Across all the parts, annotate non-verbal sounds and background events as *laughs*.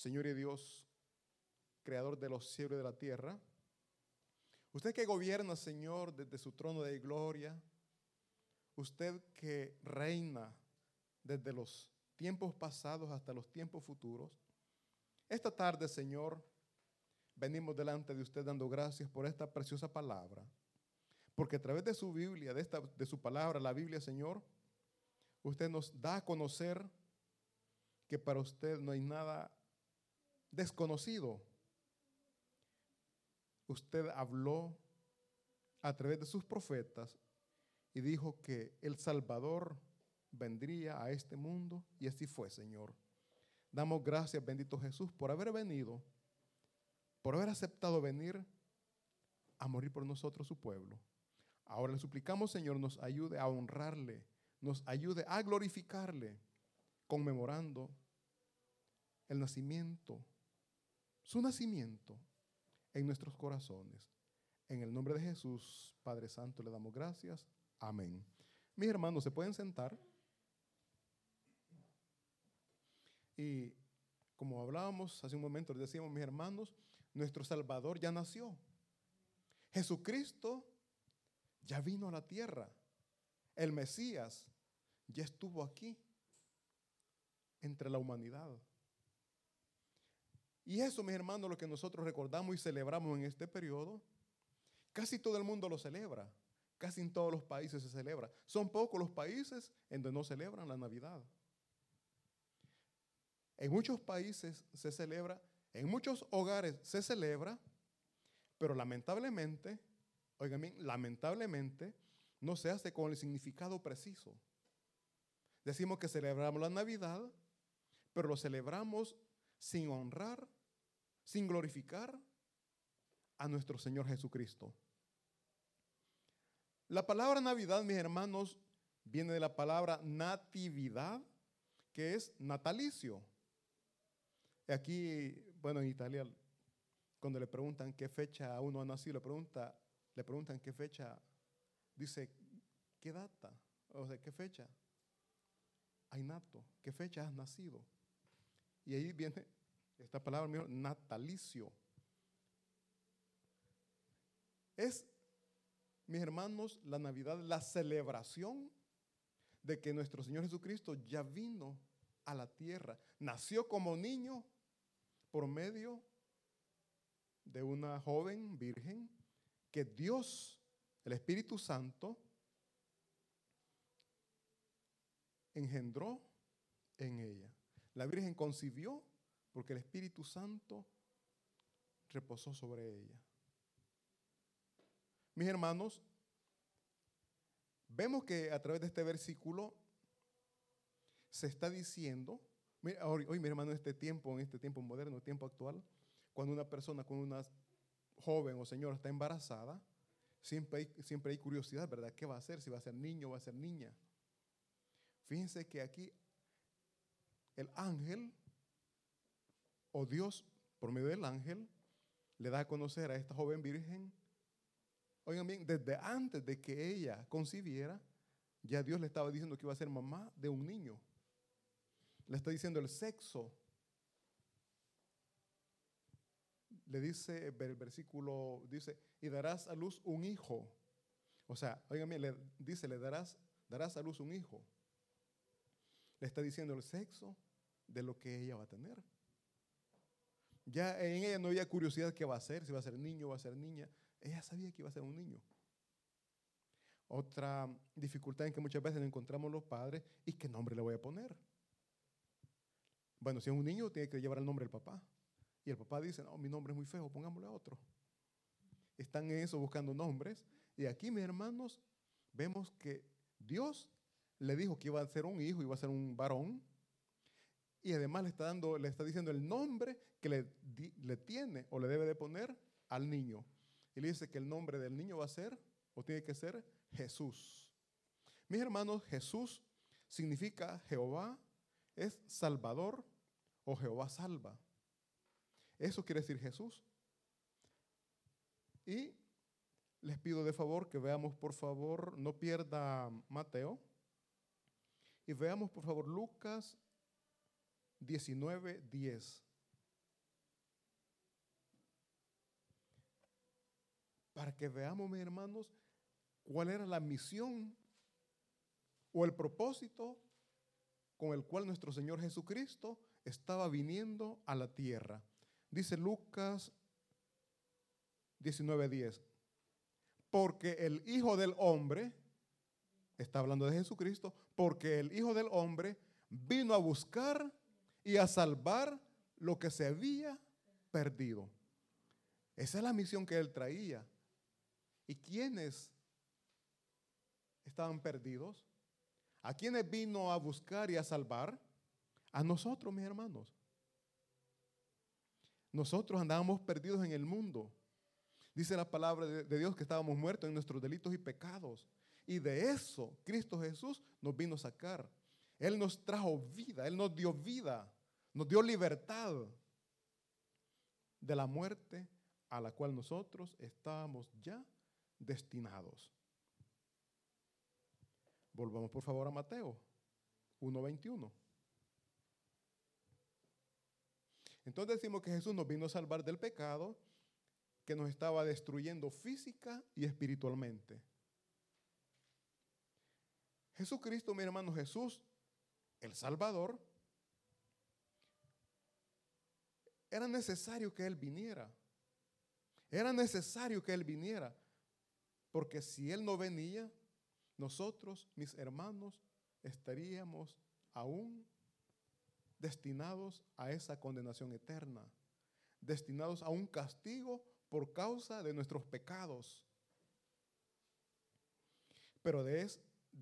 Señor y Dios, creador de los cielos y de la tierra. Usted que gobierna, Señor, desde su trono de gloria. Usted que reina desde los tiempos pasados hasta los tiempos futuros. Esta tarde, Señor, venimos delante de usted dando gracias por esta preciosa palabra. Porque a través de su Biblia, de, esta, de su palabra, la Biblia, Señor, usted nos da a conocer que para usted no hay nada desconocido. Usted habló a través de sus profetas y dijo que el Salvador vendría a este mundo y así fue, Señor. Damos gracias, bendito Jesús, por haber venido, por haber aceptado venir a morir por nosotros, su pueblo. Ahora le suplicamos, Señor, nos ayude a honrarle, nos ayude a glorificarle, conmemorando el nacimiento, su nacimiento en nuestros corazones. En el nombre de Jesús, Padre Santo, le damos gracias. Amén. Mis hermanos, ¿se pueden sentar? Y como hablábamos hace un momento, les decíamos, mis hermanos, nuestro Salvador ya nació. Jesucristo ya vino a la tierra. El Mesías ya estuvo aquí entre la humanidad. Y eso, mis hermanos, lo que nosotros recordamos y celebramos en este periodo, casi todo el mundo lo celebra. Casi en todos los países se celebra. Son pocos los países en donde no celebran la Navidad. En muchos países se celebra, en muchos hogares se celebra, pero lamentablemente, oigan bien, lamentablemente no se hace con el significado preciso. Decimos que celebramos la Navidad, pero lo celebramos sin honrar, sin glorificar a nuestro Señor Jesucristo. La palabra Navidad, mis hermanos, viene de la palabra natividad, que es natalicio. Aquí, bueno, en Italia, cuando le preguntan qué fecha uno ha nacido, le, pregunta, le preguntan qué fecha, dice, ¿qué data? O sea, ¿qué fecha? Hay nato, ¿qué fecha has nacido? Y ahí viene esta palabra, natalicio. Es mis hermanos, la Navidad, la celebración de que nuestro Señor Jesucristo ya vino a la tierra, nació como niño por medio de una joven virgen que Dios, el Espíritu Santo, engendró en ella. La Virgen concibió porque el Espíritu Santo reposó sobre ella. Mis hermanos, vemos que a través de este versículo se está diciendo, hoy, mi hermano, en este tiempo, en este tiempo moderno, tiempo actual, cuando una persona, cuando una joven o señora está embarazada, siempre hay, siempre hay curiosidad, ¿verdad? ¿Qué va a hacer? Si va a ser niño o va a ser niña. Fíjense que aquí el ángel o Dios, por medio del ángel, le da a conocer a esta joven virgen Oigan bien, desde antes de que ella concibiera, ya Dios le estaba diciendo que iba a ser mamá de un niño. Le está diciendo el sexo. Le dice el versículo, dice, y darás a luz un hijo. O sea, oigan bien, le dice, le darás, darás a luz un hijo. Le está diciendo el sexo de lo que ella va a tener. Ya en ella no había curiosidad qué va a ser, si va a ser niño o va a ser niña. Ella sabía que iba a ser un niño. Otra dificultad en que muchas veces nos encontramos los padres, ¿y qué nombre le voy a poner? Bueno, si es un niño, tiene que llevar el nombre del papá. Y el papá dice, no, mi nombre es muy feo, pongámosle otro. Están en eso buscando nombres. Y aquí, mis hermanos, vemos que Dios le dijo que iba a ser un hijo, iba a ser un varón. Y además le está, dando, le está diciendo el nombre que le, le tiene o le debe de poner al niño. Y le dice que el nombre del niño va a ser, o tiene que ser, Jesús. Mis hermanos, Jesús significa Jehová es Salvador o Jehová salva. Eso quiere decir Jesús. Y les pido de favor que veamos, por favor, no pierda Mateo. Y veamos, por favor, Lucas 19, 10. Para que veamos, mis hermanos, cuál era la misión o el propósito con el cual nuestro Señor Jesucristo estaba viniendo a la tierra. Dice Lucas 19:10, porque el Hijo del Hombre, está hablando de Jesucristo, porque el Hijo del Hombre vino a buscar y a salvar lo que se había perdido. Esa es la misión que él traía. ¿Y quiénes estaban perdidos? ¿A quiénes vino a buscar y a salvar? A nosotros, mis hermanos. Nosotros andábamos perdidos en el mundo. Dice la palabra de, Dios que estábamos muertos en nuestros delitos y pecados. Y de eso Cristo Jesús nos vino a sacar. Él nos trajo vida, Él nos dio vida, nos dio libertad de la muerte a la cual nosotros estábamos ya destinados. Volvamos por favor a Mateo 1.21. Entonces decimos que Jesús nos vino a salvar del pecado que nos estaba destruyendo física y espiritualmente. Jesucristo, mi hermano Jesús, el Salvador, era necesario que Él viniera. Era necesario que Él viniera. Porque si Él no venía, nosotros, mis hermanos, estaríamos aún destinados a esa condenación eterna, destinados a un castigo por causa de nuestros pecados. Pero de,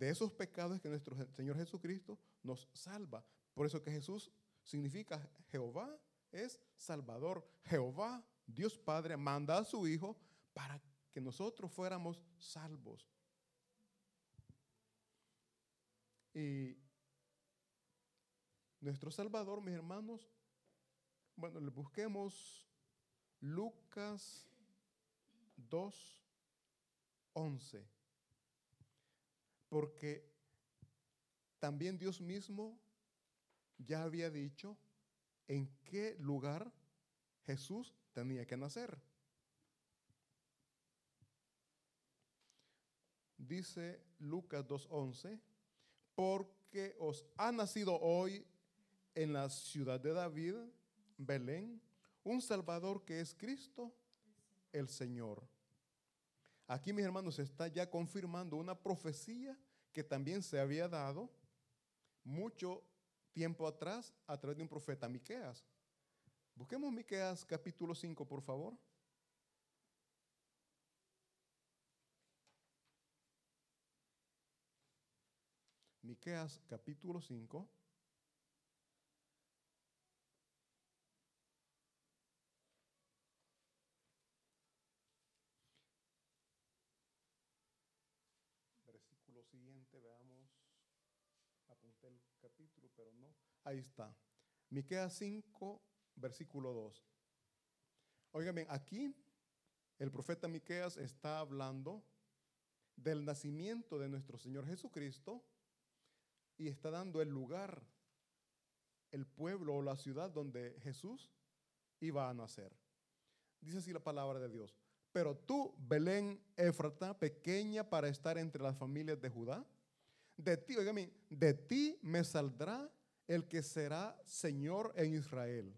esos pecados que nuestro Señor Jesucristo nos salva. Por eso que Jesús significa Jehová es Salvador. Jehová, Dios Padre, manda a su Hijo para que nosotros fuéramos salvos. Y nuestro Salvador, mis hermanos, bueno, le busquemos Lucas 2, 11. Porque también Dios mismo ya había dicho en qué lugar Jesús tenía que nacer. Dice Lucas 2.11, porque os ha nacido hoy en la ciudad de David, Belén, un Salvador que es Cristo, el Señor. Aquí, mis hermanos, se está ya confirmando una profecía que también se había dado mucho tiempo atrás a través de un profeta, Miqueas. Busquemos Miqueas capítulo 5, por favor. Miqueas capítulo 5. Versículo siguiente, veamos. Apunté el capítulo, pero no. Ahí está. Miqueas 5, versículo 2. Oigan aquí el profeta Miqueas está hablando del nacimiento de nuestro Señor Jesucristo y está dando el lugar, el pueblo o la ciudad donde Jesús iba a nacer. Dice así la palabra de Dios. Pero tú, Belén Efrata, pequeña para estar entre las familias de Judá, de ti, oígame, de ti me saldrá el que será Señor en Israel.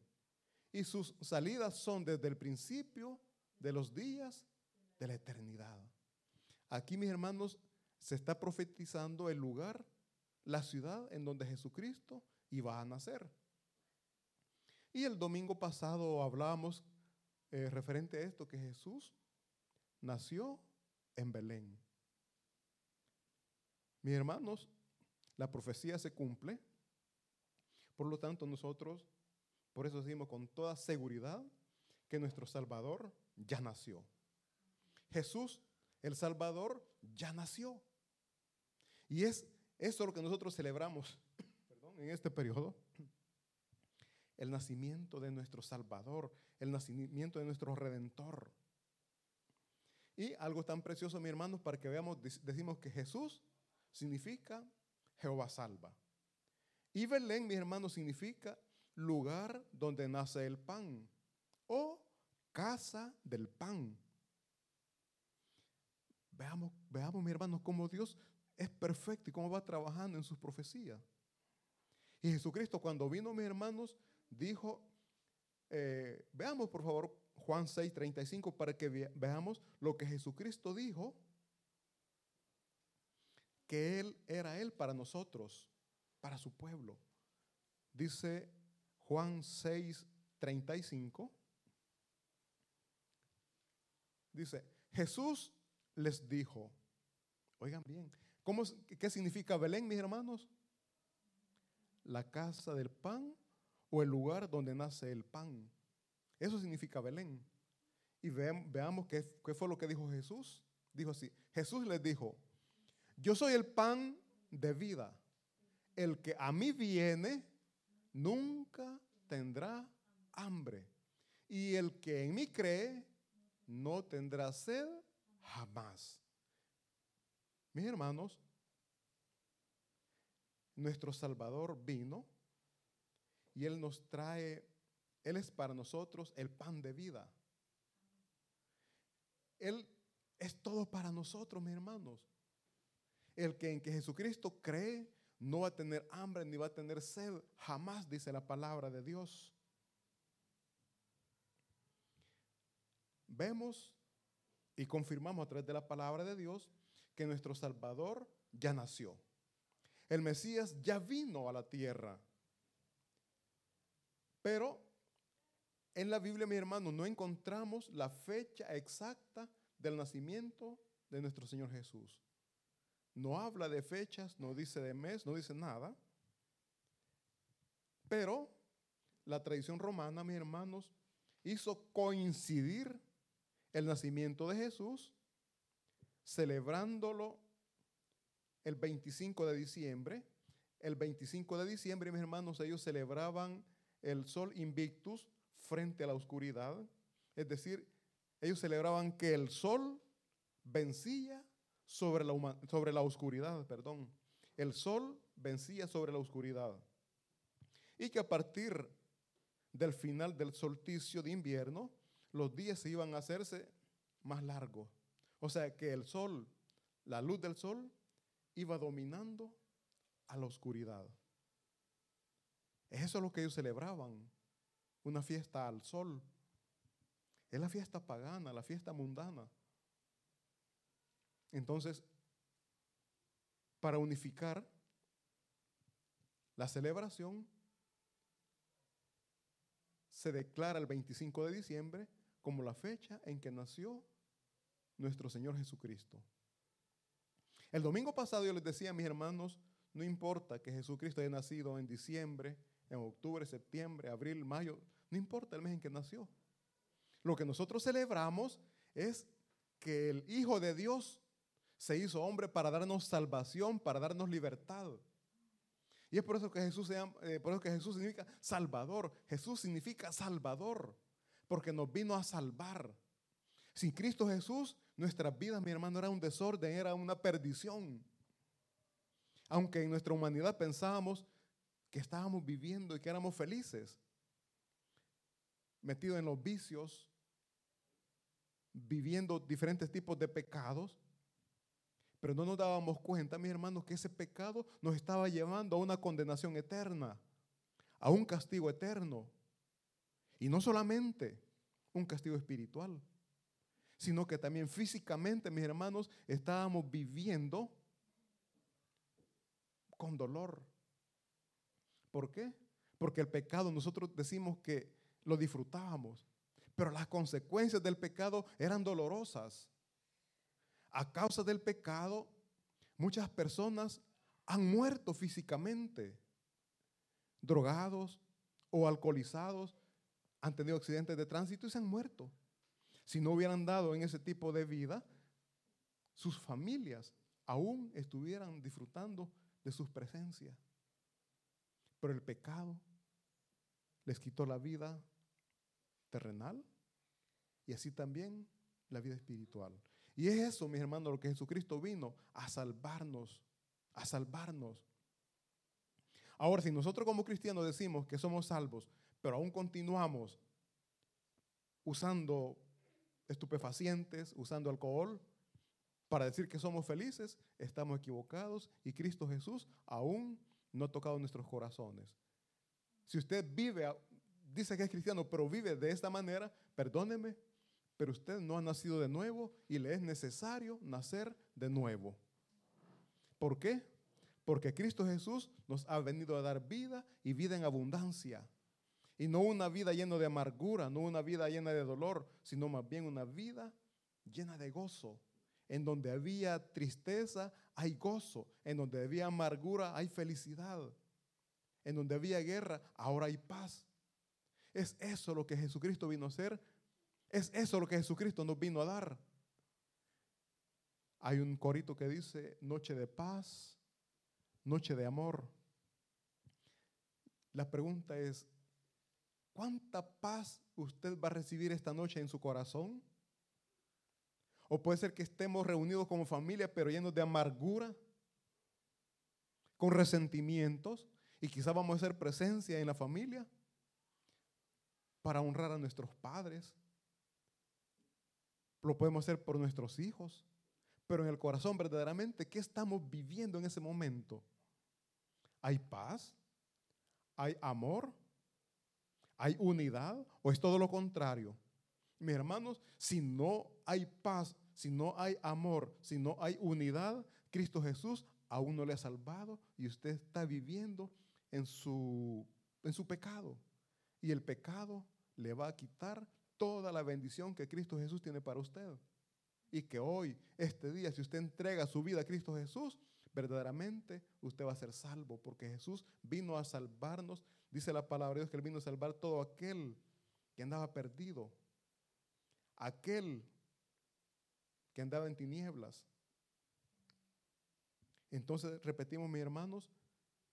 Y sus salidas son desde el principio de los días de la eternidad. Aquí, mis hermanos, se está profetizando el lugar la ciudad en donde Jesucristo iba a nacer. Y el domingo pasado hablábamos eh, referente a esto, que Jesús nació en Belén. Mis hermanos, la profecía se cumple. Por lo tanto, nosotros, por eso decimos con toda seguridad que nuestro Salvador ya nació. Jesús, el Salvador, ya nació. Y es eso es lo que nosotros celebramos *coughs* en este periodo. El nacimiento de nuestro Salvador, el nacimiento de nuestro Redentor. Y algo tan precioso, mi hermano, para que veamos, decimos que Jesús significa Jehová salva. Y Belén, mi hermano, significa lugar donde nace el pan o casa del pan. Veamos, veamos, mi hermano, cómo Dios es perfecto y cómo va trabajando en sus profecías. Y Jesucristo cuando vino, mis hermanos, dijo, eh, veamos por favor Juan 6, 35 para que veamos lo que Jesucristo dijo, que Él era Él para nosotros, para su pueblo. Dice Juan 6, 35. Dice, Jesús les dijo, oigan bien, ¿cómo, ¿qué significa Belén, mis hermanos? La casa del pan o el lugar donde nace el pan. Eso significa Belén. Y veamos qué, qué fue lo que dijo Jesús. Dijo así, Jesús les dijo, yo soy el pan de vida. El que a mí viene nunca tendrá hambre. Y el que en mí cree no tendrá sed jamás. Mis hermanos, nuestro Salvador vino y Él nos trae, Él es para nosotros el pan de vida. Él es todo para nosotros, mis hermanos. El que en que Jesucristo cree no va a tener hambre ni va a tener sed, jamás dice la palabra de Dios. Vemos y confirmamos a través de la palabra de Dios que nuestro Salvador ya nació. El Mesías ya vino a la tierra. Pero en la Biblia, mi hermano, no encontramos la fecha exacta del nacimiento de nuestro Señor Jesús. No habla de fechas, no dice de mes, no dice nada. Pero la tradición romana, mis hermanos, hizo coincidir el nacimiento de Jesús, celebrándolo el 25 de diciembre. El 25 de diciembre, mis hermanos, ellos celebraban el sol invictus frente a la oscuridad. Es decir, ellos celebraban que el sol vencía sobre la, sobre la oscuridad, perdón. El sol vencía sobre la oscuridad. Y que a partir del final del solsticio de invierno, los días se iban a hacerse más largos. O sea que el sol, la luz del sol, iba dominando a la oscuridad. Eso es lo que ellos celebraban, una fiesta al sol. Es la fiesta pagana, la fiesta mundana. Entonces, para unificar la celebración, se declara el 25 de diciembre como la fecha en que nació nuestro Señor Jesucristo. El domingo pasado yo les decía a mis hermanos, no importa que Jesucristo haya nacido en diciembre, en octubre, septiembre, abril, mayo, no importa el mes en que nació. Lo que nosotros celebramos es que el Hijo de Dios se hizo hombre para darnos salvación, para darnos libertad. Y es por eso que Jesús, eh, por eso que Jesús significa Salvador. Jesús significa Salvador, porque nos vino a salvar. Sin Cristo Jesús, nuestra vida, mi hermano, era un desorden, era una perdición. Aunque en nuestra humanidad pensábamos que estábamos viviendo y que éramos felices, metidos en los vicios, viviendo diferentes tipos de pecados, pero no nos dábamos cuenta, mis hermanos, que ese pecado nos estaba llevando a una condenación eterna, a un castigo eterno. Y no solamente un castigo espiritual, sino que también físicamente, mis hermanos, estábamos viviendo con dolor. ¿Por qué? Porque el pecado nosotros decimos que lo disfrutábamos, pero las consecuencias del pecado eran dolorosas. A causa del pecado, muchas personas han muerto físicamente, drogados o alcoholizados, han tenido accidentes de tránsito y se han muerto. Si no hubieran dado en ese tipo de vida, sus familias aún estuvieran disfrutando de sus presencias. Pero el pecado les quitó la vida terrenal y así también la vida espiritual. Y es eso, mis hermanos, lo que Jesucristo vino a salvarnos, a salvarnos. Ahora, si nosotros como cristianos decimos que somos salvos, pero aún continuamos usando estupefacientes, usando alcohol, para decir que somos felices, estamos equivocados y Cristo Jesús aún no ha tocado nuestros corazones. Si usted vive, dice que es cristiano, pero vive de esta manera, perdóneme, pero usted no ha nacido de nuevo y le es necesario nacer de nuevo. ¿Por qué? Porque Cristo Jesús nos ha venido a dar vida y vida en abundancia. Y no una vida llena de amargura, no una vida llena de dolor, sino más bien una vida llena de gozo. En donde había tristeza, hay gozo. En donde había amargura, hay felicidad. En donde había guerra, ahora hay paz. Es eso lo que Jesucristo vino a hacer es eso lo que Jesucristo nos vino a dar. Hay un corito que dice, noche de paz, noche de amor. La pregunta es, ¿cuánta paz usted va a recibir esta noche en su corazón? O puede ser que estemos reunidos como familia, pero llenos de amargura, con resentimientos, y quizá vamos a hacer presencia en la familia para honrar a nuestros padres, lo podemos hacer por nuestros hijos, pero en el corazón verdaderamente, ¿qué estamos viviendo en ese momento? ¿Hay paz? ¿Hay amor? ¿Hay unidad? ¿O es todo lo contrario? Mis hermanos, si no hay paz, si no hay amor, si no hay unidad, Cristo Jesús aún no le ha salvado y usted está viviendo en su, en su pecado. Y el pecado le va a quitar toda la bendición que Cristo Jesús tiene para usted. Y que hoy, este día, si usted entrega su vida a Cristo Jesús, verdaderamente usted va a ser salvo, porque Jesús vino a salvarnos. Dice la palabra de Dios que Él vino a salvar todo aquel que andaba perdido, aquel que andaba en tinieblas. Entonces, repetimos, mis hermanos,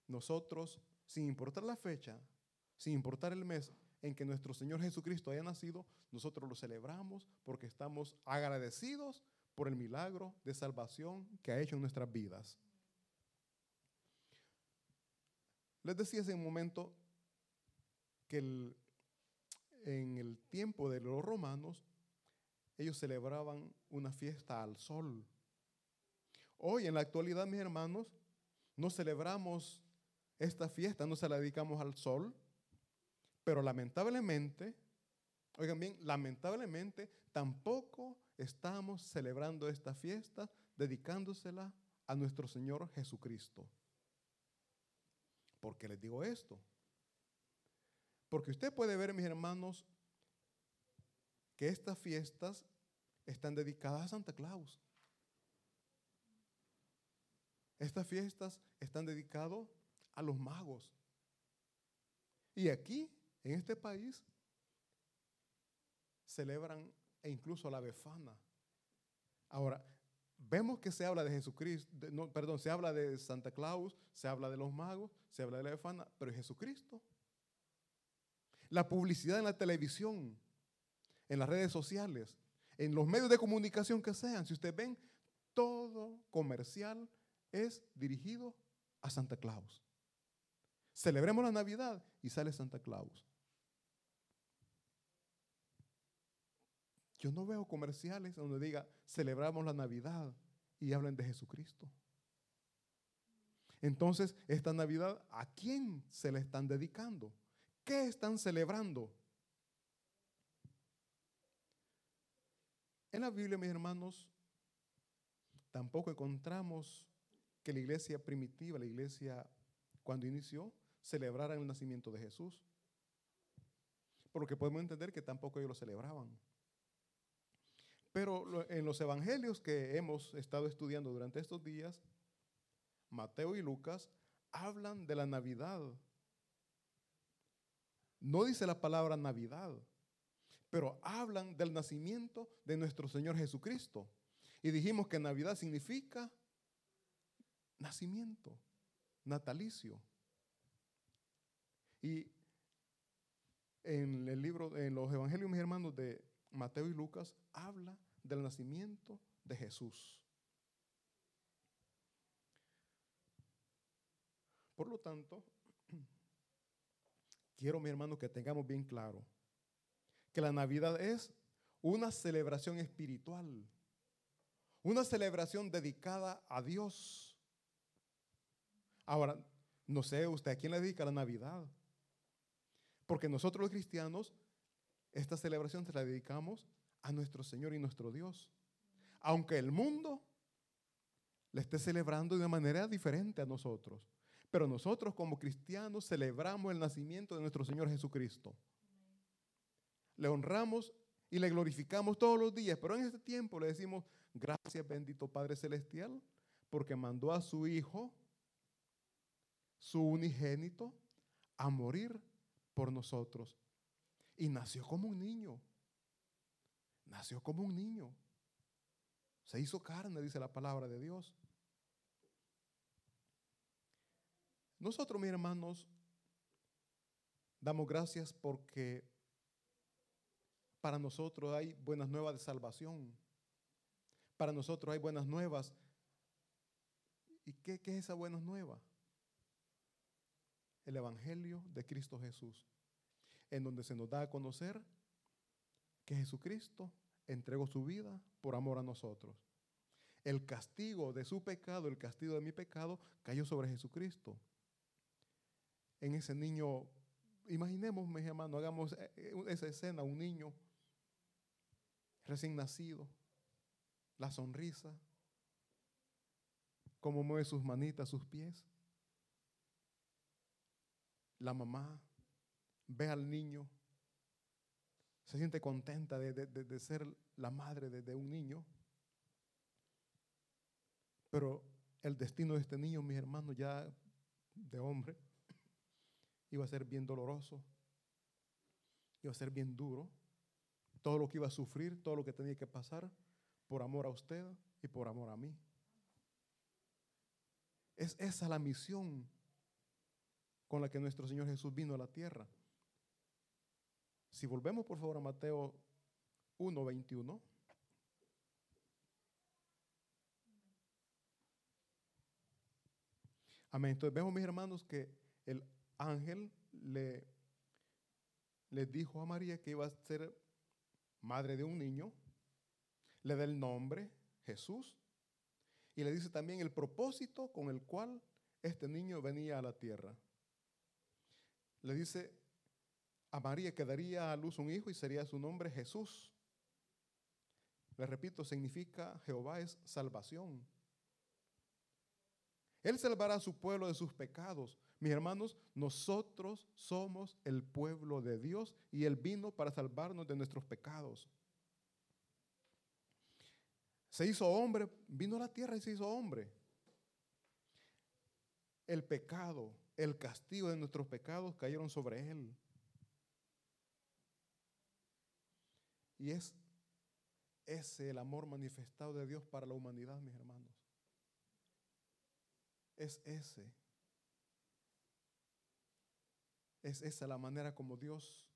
nosotros, sin importar la fecha, sin importar el mes, en que nuestro Señor Jesucristo haya nacido, nosotros lo celebramos porque estamos agradecidos por el milagro de salvación que ha hecho en nuestras vidas. Les decía hace un momento que en el tiempo de los romanos, ellos celebraban una fiesta al sol. Hoy, en la actualidad, mis hermanos, no celebramos esta fiesta, no se la dedicamos al sol, pero lamentablemente, oigan bien, lamentablemente tampoco estamos celebrando esta fiesta dedicándosela a nuestro Señor Jesucristo. ¿Por qué les digo esto? Porque usted puede ver, mis hermanos, que estas fiestas están dedicadas a Santa Claus. Estas fiestas están dedicadas a los magos. Y aquí en este país celebran e incluso la befana. Ahora, vemos que se habla de Jesucristo, no, perdón, se habla de Santa Claus, se habla de los magos, se habla de la befana, pero Jesucristo. La publicidad en la televisión, en las redes sociales, en los medios de comunicación que sean, si ustedes ven, todo comercial es dirigido a Santa Claus. Celebremos la Navidad y sale Santa Claus. Yo no veo comerciales donde diga, celebramos la Navidad y hablen de Jesucristo. Entonces, esta Navidad, ¿a quién se le están dedicando? ¿Qué están celebrando? En la Biblia, mis hermanos, tampoco encontramos que la iglesia primitiva, la iglesia cuando inició, celebrara el nacimiento de Jesús. Por lo que podemos entender que tampoco ellos lo celebraban. Pero en los evangelios que hemos estado estudiando durante estos días, Mateo y Lucas hablan de la Navidad. No dice la palabra Navidad, pero hablan del nacimiento de nuestro Señor Jesucristo. Y dijimos que Navidad significa nacimiento, natalicio. Y en el libro, en los evangelios, mis hermanos, de Mateo y Lucas, habla del nacimiento de Jesús. Por lo tanto, *clears throat* quiero, mi hermano, que tengamos bien claro que la Navidad es una celebración espiritual, Una celebración dedicada a Dios. Ahora, no sé usted a quién le dedica la Navidad. Porque nosotros los cristianos, esta celebración se la dedicamos a nuestro Señor y nuestro Dios. Aunque el mundo le esté celebrando de una manera diferente a nosotros. Pero nosotros como cristianos celebramos el nacimiento de nuestro Señor Jesucristo. Le honramos y le glorificamos todos los días, pero en este tiempo le decimos, gracias bendito Padre Celestial, porque mandó a su Hijo, su unigénito, a morir por nosotros. Y nació como un niño. Nació como un niño. Se hizo carne, dice la palabra de Dios. Nosotros, mis hermanos, damos gracias porque para nosotros hay buenas nuevas de salvación. Para nosotros hay buenas nuevas. ¿Y qué, qué es esa buena nueva? El Evangelio de Cristo Jesús, en donde se nos da a conocer que Jesucristo entregó su vida por amor a nosotros. El castigo de su pecado, el castigo de mi pecado, cayó sobre Jesucristo en ese niño. Imaginemos, mis hermanos, hagamos eh, eh, esa escena, un niño recién nacido, la sonrisa, cómo mueve sus manitas, sus pies. La mamá ve al niño, se siente contenta de, ser la madre de un niño. Pero el destino de este niño, mis hermanos, ya de hombre, *coughs* iba a ser bien doloroso, iba a ser bien duro, todo lo que iba a sufrir, todo lo que tenía que pasar por amor a usted y por amor a mí. Es esa la misión con la que nuestro Señor Jesús vino a la tierra. Si volvemos por favor a Mateo 1:21. Amén. Entonces vemos, mis hermanos, que el ángel le, le dijo a María que iba a ser madre de un niño, le da el nombre Jesús y le dice también el propósito con el cual este niño venía a la tierra. Le dice a María que daría a luz un hijo y sería su nombre Jesús. Le repito, significa Jehová es salvación. Él salvará a su pueblo de sus pecados. Mis hermanos, nosotros somos el pueblo de Dios y Él vino para salvarnos de nuestros pecados. Se hizo hombre, vino a la tierra y se hizo hombre. El pecado, el castigo de nuestros pecados cayeron sobre Él. Y es ese el amor manifestado de Dios para la humanidad, mis hermanos. Es ese. Es esa la manera como Dios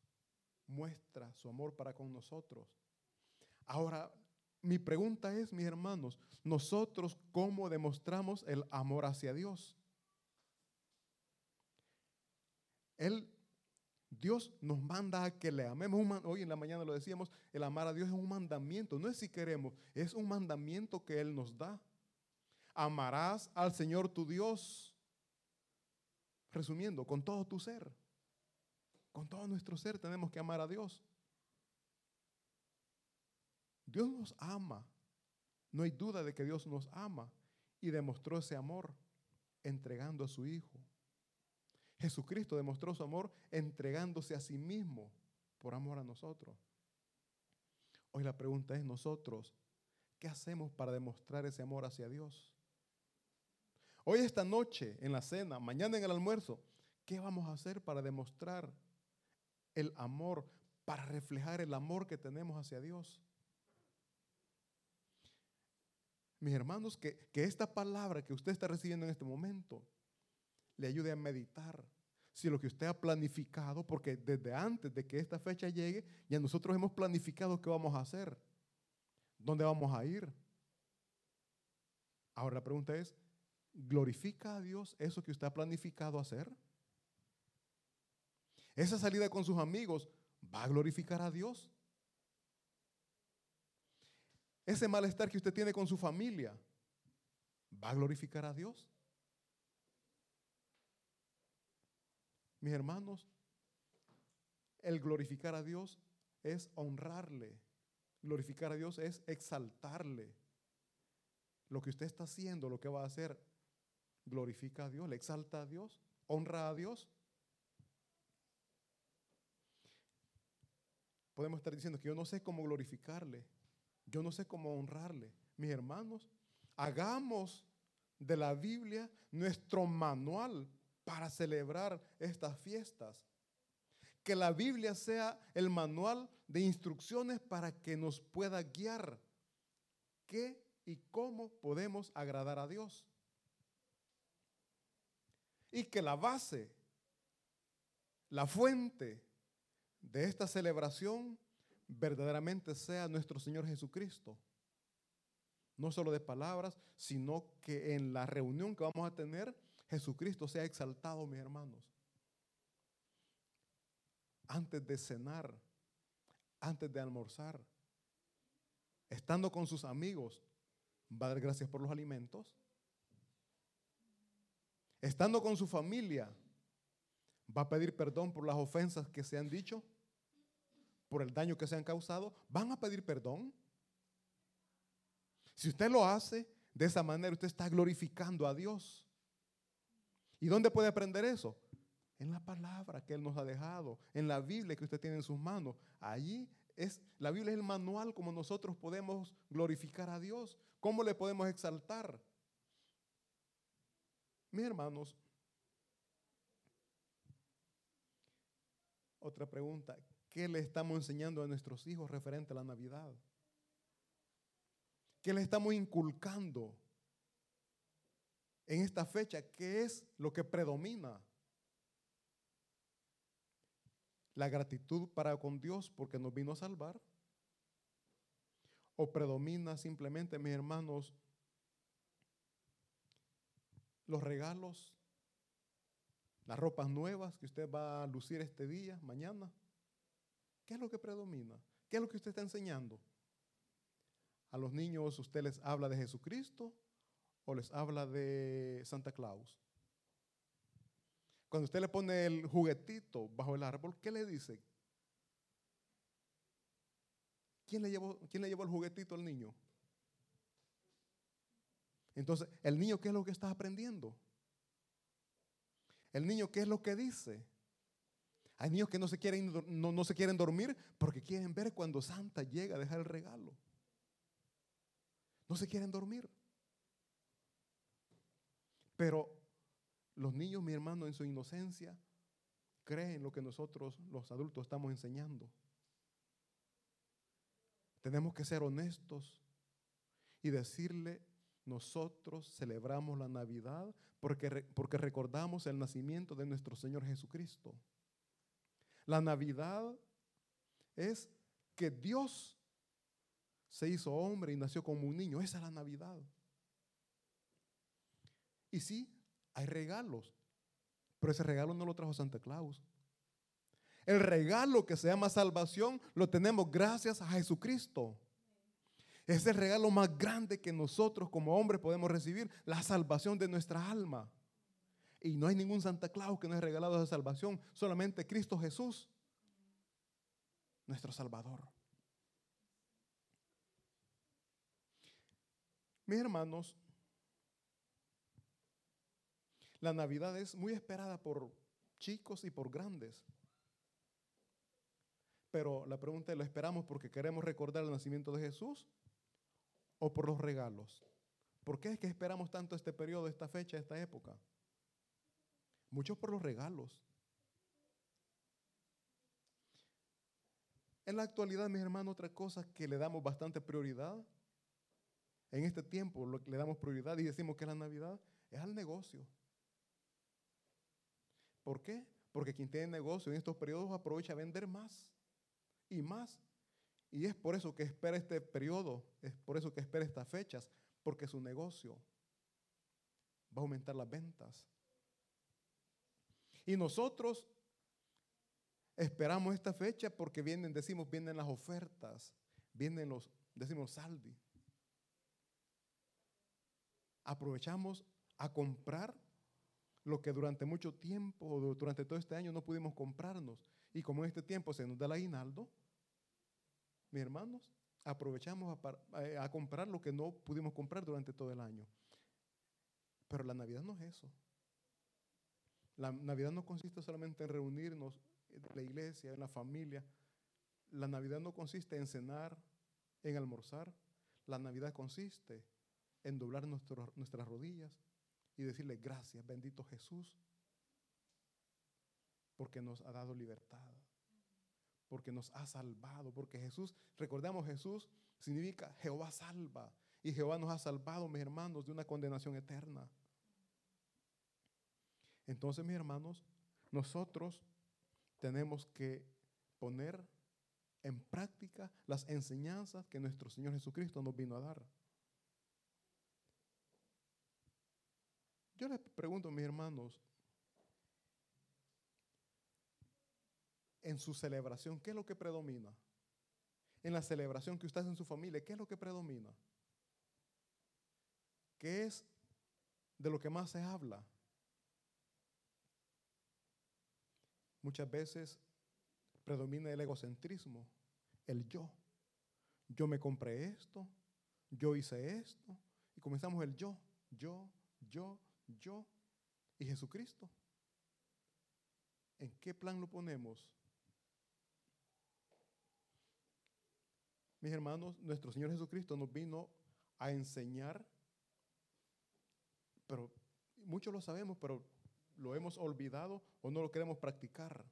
muestra su amor para con nosotros. Ahora, mi pregunta es, mis hermanos, nosotros cómo demostramos el amor hacia Dios. Él, Dios nos manda a que le amemos. Hoy en la mañana lo decíamos, el amar a Dios es un mandamiento, no es si queremos, es un mandamiento que Él nos da. Amarás al Señor tu Dios. Resumiendo, con todo tu ser. Con todo nuestro ser tenemos que amar a Dios. Dios nos ama. No hay duda de que Dios nos ama y demostró ese amor entregando a su Hijo. Jesucristo demostró su amor entregándose a sí mismo por amor a nosotros. Hoy la pregunta es nosotros, ¿qué hacemos para demostrar ese amor hacia Dios? Hoy esta noche en la cena, mañana en el almuerzo, ¿qué vamos a hacer para demostrar el amor, para reflejar el amor que tenemos hacia Dios. Mis hermanos, que, que esta palabra que usted está recibiendo en este momento le ayude a meditar si lo que usted ha planificado, porque desde antes de que esta fecha llegue, ya nosotros hemos planificado qué vamos a hacer, dónde vamos a ir. Ahora la pregunta es, ¿glorifica a Dios eso que usted ha planificado hacer? Esa salida con sus amigos va a glorificar a Dios. ese malestar que usted tiene con su familia, ¿va a glorificar a Dios? Mis hermanos, el glorificar a Dios es honrarle. Glorificar a Dios es exaltarle. Lo que usted está haciendo, lo que va a hacer, glorifica a Dios, le exalta a Dios, honra a Dios. Podemos estar diciendo que yo no sé cómo glorificarle, yo no sé cómo honrarle. Mis hermanos, hagamos de la Biblia nuestro manual para celebrar estas fiestas. Que la Biblia sea el manual de instrucciones para que nos pueda guiar qué y cómo podemos agradar a Dios. Y que la base, la fuente de esta celebración verdaderamente sea nuestro Señor Jesucristo. No solo de palabras, sino que en la reunión que vamos a tener, Jesucristo sea exaltado, mis hermanos. Antes de cenar, antes de almorzar, estando con sus amigos, va a dar gracias por los alimentos. Estando con su familia, va a pedir perdón por las ofensas que se han dicho, por el daño que se han causado. ¿Van a pedir perdón? Si usted lo hace de esa manera, usted está glorificando a Dios. ¿Y dónde puede aprender eso? En la palabra que Él nos ha dejado, en la Biblia que usted tiene en sus manos. Allí es, la Biblia es el manual como nosotros podemos glorificar a Dios, cómo le podemos exaltar. Mis hermanos, otra pregunta, ¿qué le estamos enseñando a nuestros hijos referente a la Navidad? ¿Qué le estamos inculcando en esta fecha? ¿Qué es lo que predomina? La gratitud para con Dios porque nos vino a salvar. ¿O predomina simplemente, mis hermanos, los regalos, las ropas nuevas que usted va a lucir este día, mañana? ¿Qué es lo que predomina? ¿Qué es lo que usted está enseñando? A los niños usted les habla de Jesucristo o les habla de Santa Claus. Cuando usted le pone el juguetito bajo el árbol, ¿qué le dice? ¿Quién le llevó, quién le llevó el juguetito al niño? Entonces, ¿el niño qué es lo que está aprendiendo? ¿El niño qué es lo que dice? Hay niños que no se quieren, no, no se quieren dormir porque quieren ver cuando Santa llega a dejar el regalo. No se quieren dormir. Pero los niños, mi hermano, en su inocencia, creen lo que nosotros los adultos estamos enseñando. Tenemos que ser honestos y decirle, nosotros celebramos la Navidad porque, porque recordamos el nacimiento de nuestro Señor Jesucristo. La Navidad es que Dios se hizo hombre y nació como un niño. Esa es la Navidad. Y sí, hay regalos, pero ese regalo no lo trajo Santa Claus. El regalo que se llama salvación lo tenemos gracias a Jesucristo. Es el regalo más grande que nosotros como hombres podemos recibir, la salvación de nuestra alma. Y no hay ningún Santa Claus que nos haya regalado esa salvación, solamente Cristo Jesús, nuestro Salvador. Mis hermanos, la Navidad es muy esperada por chicos y por grandes. Pero la pregunta es, ¿lo esperamos porque queremos recordar el nacimiento de Jesús o por los regalos? ¿Por qué es que esperamos tanto este periodo, esta fecha, esta época? Muchos por los regalos. En la actualidad, mis hermanos, otra cosa que le damos bastante prioridad en este tiempo lo que le damos prioridad y decimos que es la Navidad es al negocio. ¿Por qué? Porque quien tiene negocio en estos periodos aprovecha a vender más y más. Y es por eso que espera este periodo, es por eso que espera estas fechas, porque su negocio va a aumentar las ventas. Y nosotros esperamos esta fecha porque vienen, decimos, vienen las ofertas, vienen los, decimos, saldi. aprovechamos a comprar lo que durante mucho tiempo durante todo este año no pudimos comprarnos. Y como en este tiempo se nos da el aguinaldo, mis hermanos, aprovechamos a, a, comprar lo que no pudimos comprar durante todo el año. Pero la Navidad no es eso. La Navidad no consiste solamente en reunirnos en la iglesia, en la familia. La Navidad no consiste en cenar, en almorzar. La Navidad consiste en doblar nuestras rodillas y decirle gracias, bendito Jesús, porque nos ha dado libertad, porque nos ha salvado, porque Jesús, recordamos Jesús significa Jehová salva, y Jehová nos ha salvado, mis hermanos, de una condenación eterna. Entonces, mis hermanos, nosotros tenemos que poner en práctica las enseñanzas que nuestro Señor Jesucristo nos vino a dar. Yo les pregunto mis hermanos, en su celebración, ¿qué es lo que predomina? En la celebración que usted hace en su familia, ¿qué es lo que predomina? ¿Qué es de lo que más se habla? Muchas veces predomina el egocentrismo, el yo. Yo me compré esto, yo hice esto, y comenzamos el yo, yo, yo, yo y Jesucristo. ¿En qué plan lo ponemos? Mis hermanos, nuestro Señor Jesucristo nos vino a enseñar, pero muchos lo sabemos, pero lo hemos olvidado o no lo queremos practicar.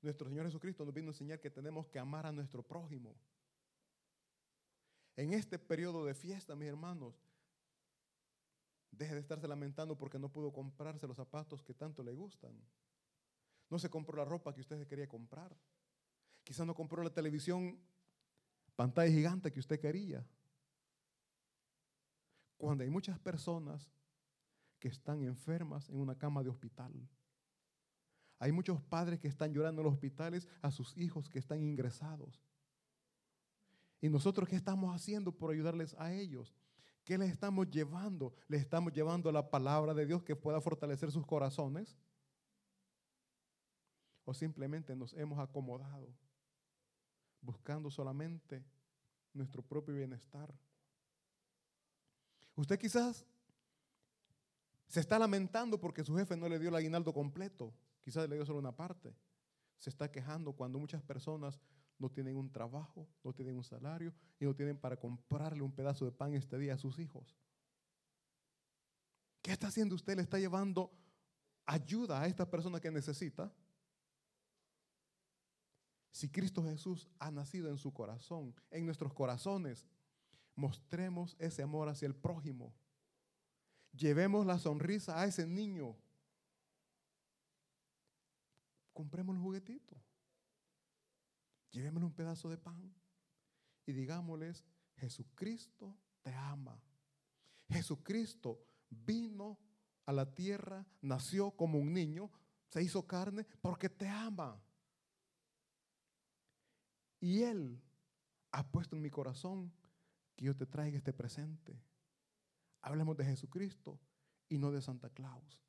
Nuestro Señor Jesucristo nos vino a enseñar que tenemos que amar a nuestro prójimo. En este periodo de fiesta, mis hermanos, Deje de estarse lamentando porque no pudo comprarse los zapatos que tanto le gustan. No se compró la ropa que usted quería comprar. Quizás no compró la televisión pantalla gigante que usted quería. Cuando hay muchas personas que están enfermas en una cama de hospital. Hay muchos padres que están llorando en los hospitales a sus hijos que están ingresados. ¿Y nosotros qué estamos haciendo por ayudarles a ellos? ¿Qué les estamos llevando? ¿Les estamos llevando la palabra de Dios que pueda fortalecer sus corazones? ¿O simplemente nos hemos acomodado buscando solamente nuestro propio bienestar? Usted quizás se está lamentando porque su jefe no le dio el aguinaldo completo, quizás le dio solo una parte. Se está quejando cuando muchas personas no tienen un trabajo, no tienen un salario y no tienen para comprarle un pedazo de pan este día a sus hijos. ¿Qué está haciendo usted? ¿Le está llevando ayuda a esta persona que necesita? Si Cristo Jesús ha nacido en su corazón, en nuestros corazones, mostremos ese amor hacia el prójimo. Llevemos la sonrisa a ese niño. Compremos un juguetito llevémosle un pedazo de pan y digámosles, Jesucristo te ama. Jesucristo vino a la tierra, nació como un niño, se hizo carne porque te ama. Y Él ha puesto en mi corazón que yo te traiga este presente. Hablemos de Jesucristo y no de Santa Claus.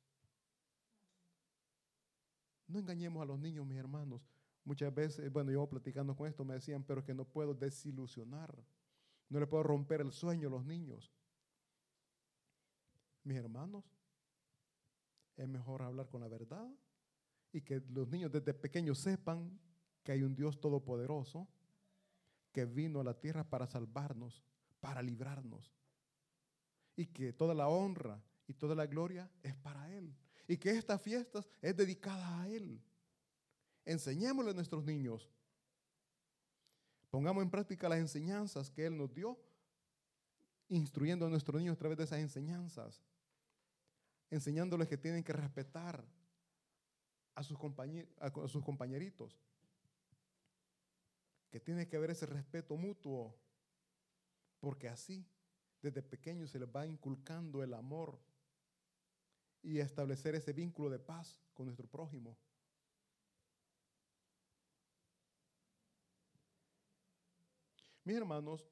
No engañemos a los niños, mis hermanos. Muchas veces, bueno, yo platicando con esto me decían, pero es que no puedo desilusionar, no le puedo romper el sueño a los niños. Mis hermanos, es mejor hablar con la verdad y que los niños desde pequeños sepan que hay un Dios todopoderoso que vino a la tierra para salvarnos, para librarnos. Y que toda la honra y toda la gloria es para Él. Y que esta fiesta es dedicada a Él. Enseñémosle a nuestros niños. Pongamos en práctica las enseñanzas que Él nos dio, instruyendo a nuestros niños a través de esas enseñanzas, enseñándoles que tienen que respetar a sus, a sus compañeritos, que tiene que haber ese respeto mutuo, porque así desde pequeños se les va inculcando el amor y establecer ese vínculo de paz con nuestro prójimo. Mis hermanos,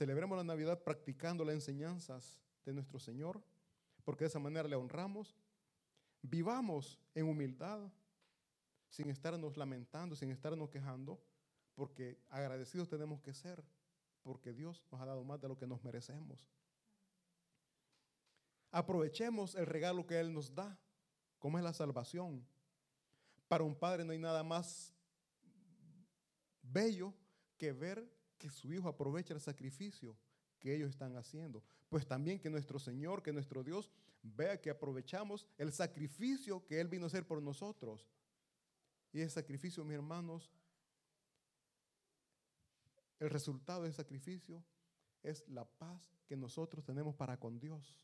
Celebremos la Navidad practicando las enseñanzas de nuestro Señor, porque de esa manera le honramos. Vivamos en humildad, sin estarnos lamentando, sin estarnos quejando, porque agradecidos tenemos que ser, porque Dios nos ha dado más de lo que nos merecemos. Aprovechemos el regalo que Él nos da, como es la salvación. Para un padre no hay nada más bello que ver que su hijo aprovecha el sacrificio que ellos están haciendo. Pues también que nuestro Señor, que nuestro Dios vea que aprovechamos el sacrificio que Él vino a hacer por nosotros. Y ese sacrificio, mis hermanos, el resultado del sacrificio es la paz que nosotros tenemos para con Dios.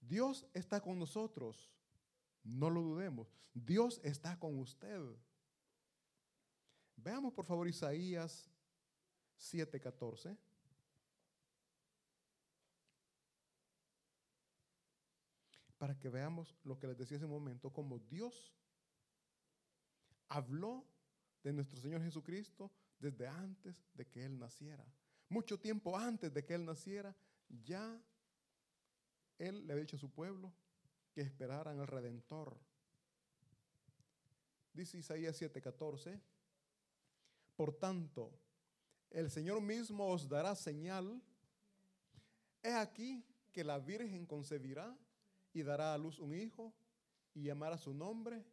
Dios está con nosotros, no lo dudemos. Dios está con usted. Veamos por favor Isaías 7:14. Para que veamos lo que les decía hace un momento, como Dios habló de nuestro Señor Jesucristo desde antes de que Él naciera. Mucho tiempo antes de que Él naciera, ya Él le había dicho a su pueblo que esperaran al Redentor. Dice Isaías 7:14, por tanto, el Señor mismo os dará señal. He aquí que la Virgen concebirá y dará a luz un hijo y llamará su nombre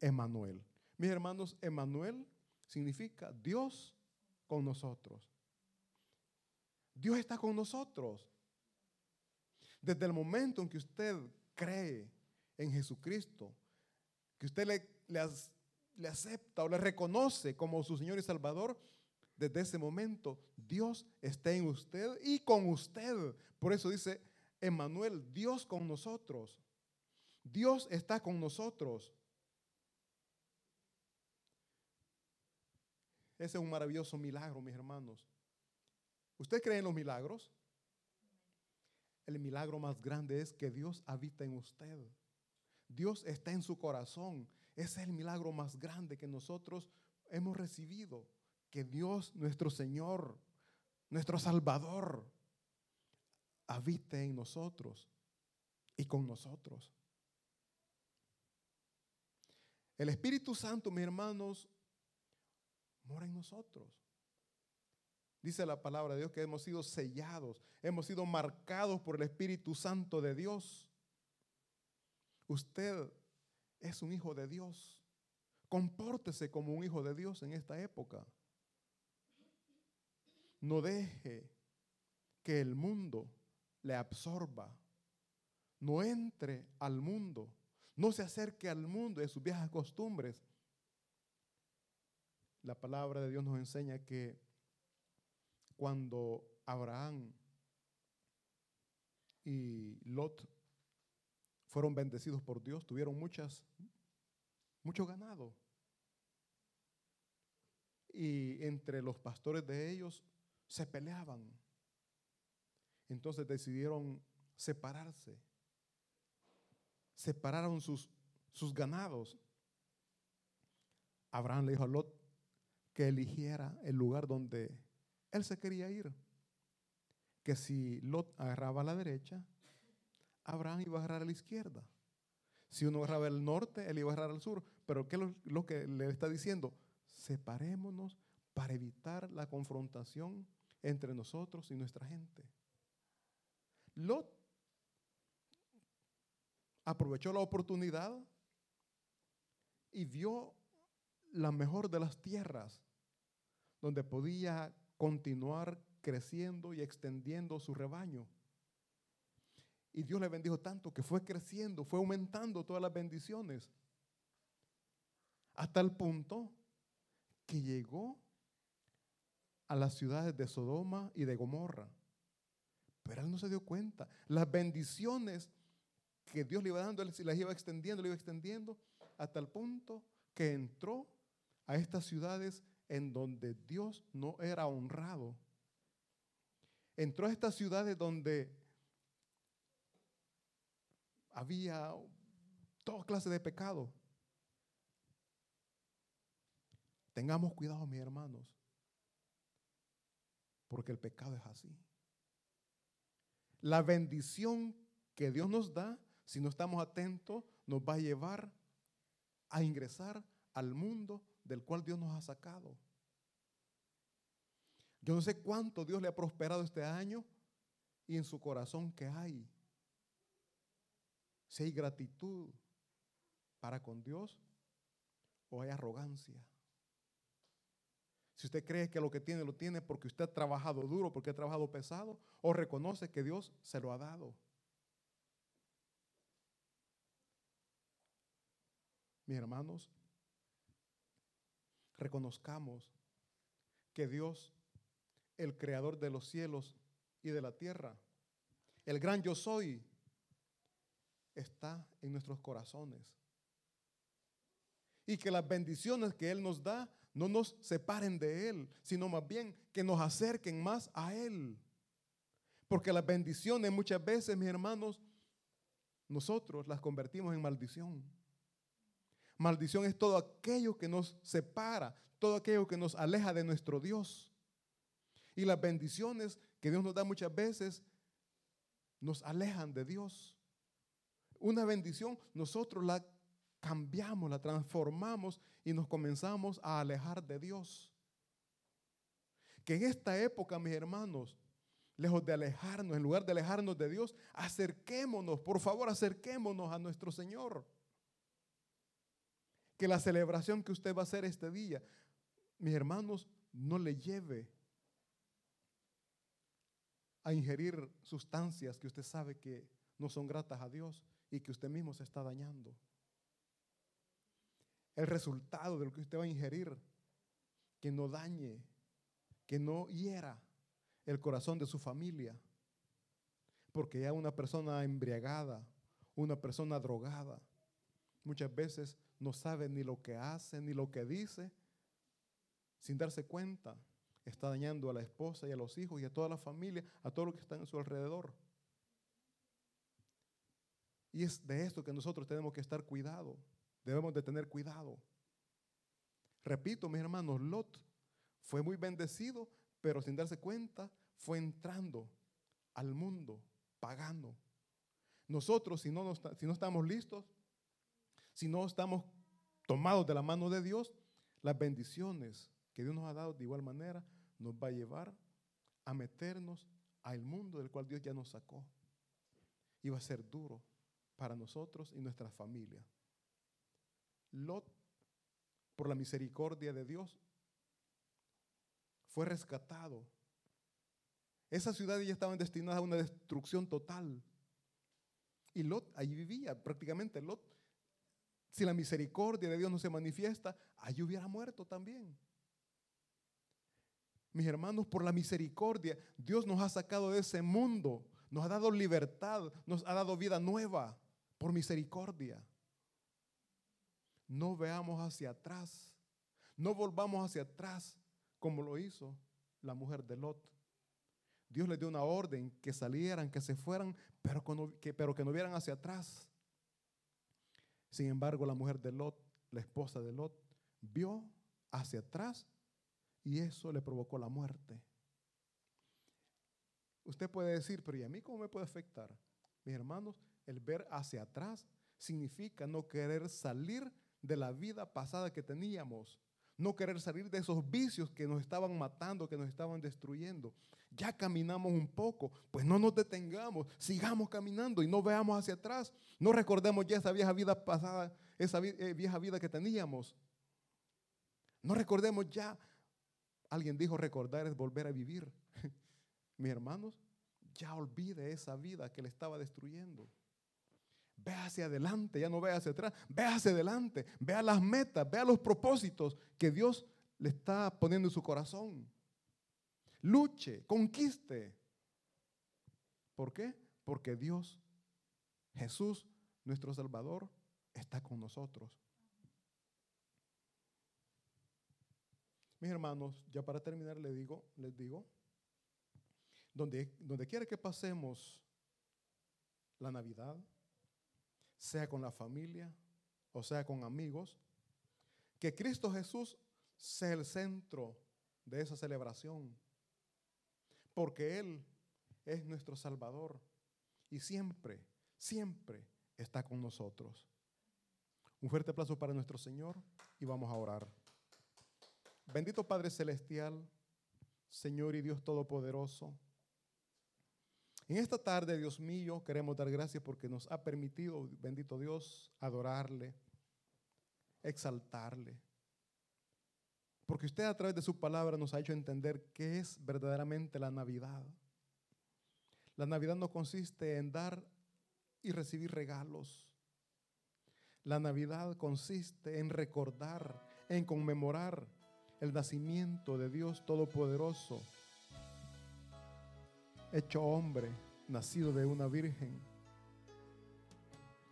Emanuel. Mis hermanos, Emanuel significa Dios con nosotros. Dios está con nosotros. Desde el momento en que usted cree en Jesucristo, que usted le, le, le acepta o le reconoce como su Señor y Salvador, desde ese momento Dios está en usted y con usted. Por eso dice Emmanuel, Dios con nosotros. Dios está con nosotros. Ese es un maravilloso milagro, mis hermanos. ¿Usted cree en los milagros? El milagro más grande es que Dios habita en usted. Dios está en su corazón. Es el milagro más grande que nosotros hemos recibido. Que Dios, nuestro Señor, nuestro Salvador, habite en nosotros y con nosotros. El Espíritu Santo, mis hermanos, mora en nosotros. Dice la palabra de Dios que hemos sido sellados, hemos sido marcados por el Espíritu Santo de Dios. Usted es un hijo de Dios. Compórtese como un hijo de Dios en esta época. No deje que el mundo le absorba. No entre al mundo. No se acerque al mundo de sus viejas costumbres. La palabra de Dios nos enseña que cuando Abraham y Lot fueron bendecidos por Dios, tuvieron muchas, mucho ganado. Y entre los pastores de ellos se peleaban. Entonces decidieron separarse. Separaron sus, sus ganados. Abraham le dijo a Lot que eligiera el lugar donde él se quería ir. Que si Lot agarraba a la derecha, Abraham iba a agarrar a la izquierda. Si uno agarraba el norte, él iba a agarrar al sur. Pero ¿qué es lo, que le está diciendo? Separémonos para evitar la confrontación entre nosotros y nuestra gente. Lot aprovechó la oportunidad y vio la mejor de las tierras donde podía continuar creciendo y extendiendo su rebaño. Y Dios le bendijo tanto que fue creciendo, fue aumentando todas las bendiciones. Hasta el punto que llegó a las ciudades de Sodoma y de Gomorra. Pero él no se dio cuenta. Las bendiciones que Dios le iba dando, él las iba extendiendo, le iba extendiendo, hasta el punto que entró a estas ciudades en donde Dios no era honrado. Entró a estas ciudades donde había toda clase de pecado. Tengamos cuidado, mis hermanos. Porque el pecado es así. La bendición que Dios nos da, si no estamos atentos, nos va a llevar a ingresar al mundo del cual Dios nos ha sacado. Yo no sé cuánto Dios le ha prosperado este año y en su corazón que hay. Si hay gratitud para con Dios o hay arrogancia. Si usted cree que lo que tiene lo tiene porque usted ha trabajado duro, porque ha trabajado pesado, o reconoce que Dios se lo ha dado. Mis hermanos, reconozcamos que Dios, el creador de los cielos y de la tierra, el gran yo soy, está en nuestros corazones. Y que las bendiciones que Él nos da no nos separen de Él, sino más bien que nos acerquen más a Él. Porque las bendiciones muchas veces, mis hermanos, nosotros las convertimos en maldición. Maldición es todo aquello que nos separa, todo aquello que nos aleja de nuestro Dios. Y las bendiciones que Dios nos da muchas veces nos alejan de Dios. Una bendición nosotros la cambiamos, la transformamos y nos comenzamos a alejar de Dios. Que en esta época, mis hermanos, lejos de alejarnos, en lugar de alejarnos de Dios, acerquémonos, por favor, acerquémonos a nuestro Señor. Que la celebración que usted va a hacer este día, mis hermanos, no le lleve a ingerir sustancias que usted sabe que no son gratas a Dios y que usted mismo se está dañando el resultado de lo que usted va a ingerir, que no dañe, que no hiera el corazón de su familia. Porque ya una persona embriagada, una persona drogada, muchas veces no sabe ni lo que hace, ni lo que dice, sin darse cuenta, está dañando a la esposa y a los hijos y a toda la familia, a todo lo que está en su alrededor. Y es de esto que nosotros tenemos que estar cuidado. Debemos de tener cuidado. Repito, mis hermanos, Lot fue muy bendecido, pero sin darse cuenta fue entrando al mundo pagando. Nosotros, si no, si no estamos listos, si no estamos tomados de la mano de Dios, las bendiciones que Dios nos ha dado de igual manera nos va a llevar a meternos al mundo del cual Dios ya nos sacó. Y va a ser duro para nosotros y nuestras familias. Lot, por la misericordia de Dios, fue rescatado. Esa ciudad ya estaba destinada a una destrucción total. Y Lot allí vivía, prácticamente Lot, si la misericordia de Dios no se manifiesta, allí hubiera muerto también. Mis hermanos, por la misericordia, Dios nos ha sacado de ese mundo, nos ha dado libertad, nos ha dado vida nueva, por misericordia no veamos hacia atrás. No volvamos hacia atrás como lo hizo la mujer de Lot. Dios les dio una orden que salieran, que se fueran, pero que, pero que no vieran hacia atrás. Sin embargo, la mujer de Lot, la esposa de Lot, vio hacia atrás y eso le provocó la muerte. Usted puede decir, pero ¿y a mí cómo me puede afectar? Mis hermanos, el ver hacia atrás significa no querer salir de la vida pasada que teníamos. No querer salir de esos vicios que nos estaban matando, que nos estaban destruyendo. Ya caminamos un poco, pues no nos detengamos, sigamos caminando y no veamos hacia atrás. No recordemos ya esa vieja vida pasada, esa eh, vieja vida que teníamos. No recordemos ya. Alguien dijo recordar es volver a vivir. *laughs* Mis hermanos, ya olvide esa vida que le estaba destruyendo. Ve hacia adelante, ya no ve hacia atrás, ve hacia adelante, vea las metas, vea los propósitos que Dios le está poniendo en su corazón. Luche, conquiste. ¿Por qué? Porque Dios, Jesús, nuestro Salvador, está con nosotros. Mis hermanos, ya para terminar les digo, les digo, donde, donde quiera que pasemos la Navidad, sea con la familia o sea con amigos, que Cristo Jesús sea el centro de esa celebración. porque Él es nuestro Salvador y siempre, siempre está con nosotros. Un fuerte aplauso para nuestro Señor y vamos a orar. Bendito Padre Celestial, Señor y Dios Todopoderoso. En esta tarde, Dios mío, queremos dar gracias porque nos ha permitido, bendito Dios, adorarle, exaltarle. Porque usted a través de su palabra nos ha hecho entender qué es verdaderamente la Navidad. La Navidad no consiste en dar y recibir regalos. La Navidad consiste en recordar, en conmemorar el nacimiento de Dios Todopoderoso, hecho hombre, nacido de una virgen.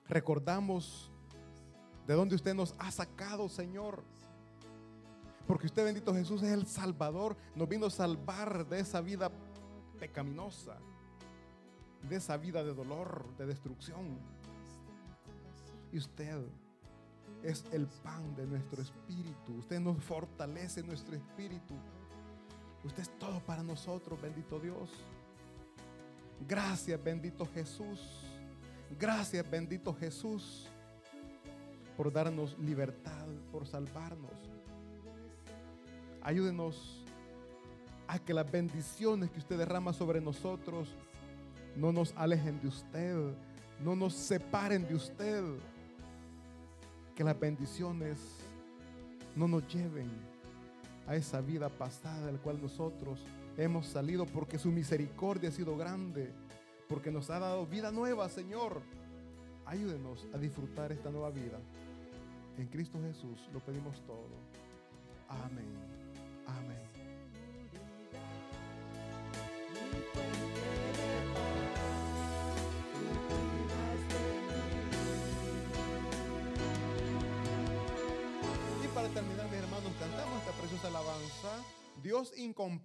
Recordamos de dónde usted nos ha sacado, Señor. Porque usted, bendito Jesús, es el Salvador. Nos vino a salvar de esa vida pecaminosa, de esa vida de dolor, de destrucción. Y usted es el pan de nuestro espíritu. Usted nos fortalece nuestro espíritu. Usted es todo para nosotros, bendito Dios. Gracias, bendito Jesús. Gracias, bendito Jesús, por darnos libertad, por salvarnos. Ayúdenos a que las bendiciones que usted derrama sobre nosotros no nos alejen de usted, no nos separen de usted que las bendiciones no nos lleven a esa vida pasada del cual nosotros hemos salido porque su misericordia ha sido grande, porque nos ha dado vida nueva, Señor. Ayúdenos a disfrutar esta nueva vida. En Cristo Jesús lo pedimos todo. Amén. Amén. terminar, mis hermanos, cantamos esta preciosa alabanza. Dios incomparable.